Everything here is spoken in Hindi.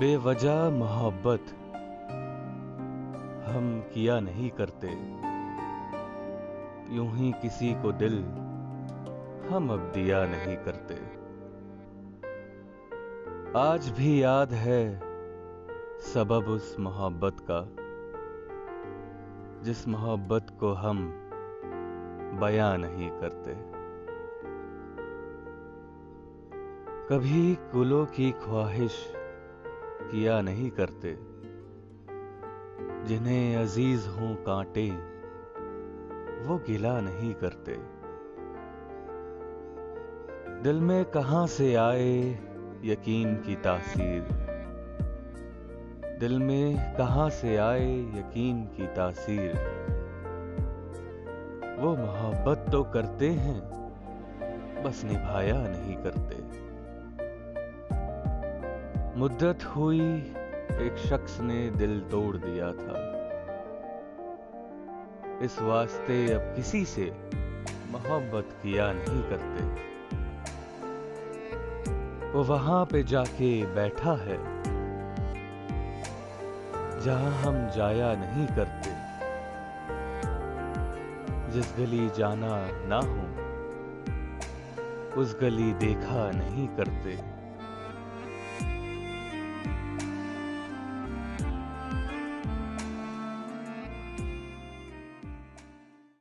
बेवजह मोहब्बत हम किया नहीं करते। यूँ ही किसी को दिल हम अब दिया नहीं करते। आज भी याद है सबब उस मोहब्बत का, जिस मोहब्बत को हम बयां नहीं करते। कभी कुलों की ख्वाहिश किया नहीं करते। जिन्हें अज़ीज़ हों कांटे, वो गिला नहीं करते। दिल में कहाँ से आए यकीन की तासीर? दिल में कहाँ से आए यकीन की तासीर? वो मोहब्बत तो करते हैं, बस निभाया नहीं करते। मुद्दत हुई, एक शख्स ने दिल तोड़ दिया था। इस वास्ते अब किसी से मोहब्बत किया नहीं करते। वो वहाँ पे जाके बैठा है, जहाँ हम जाया नहीं करते। जिस गली जाना ना हो, उस गली देखा नहीं करते।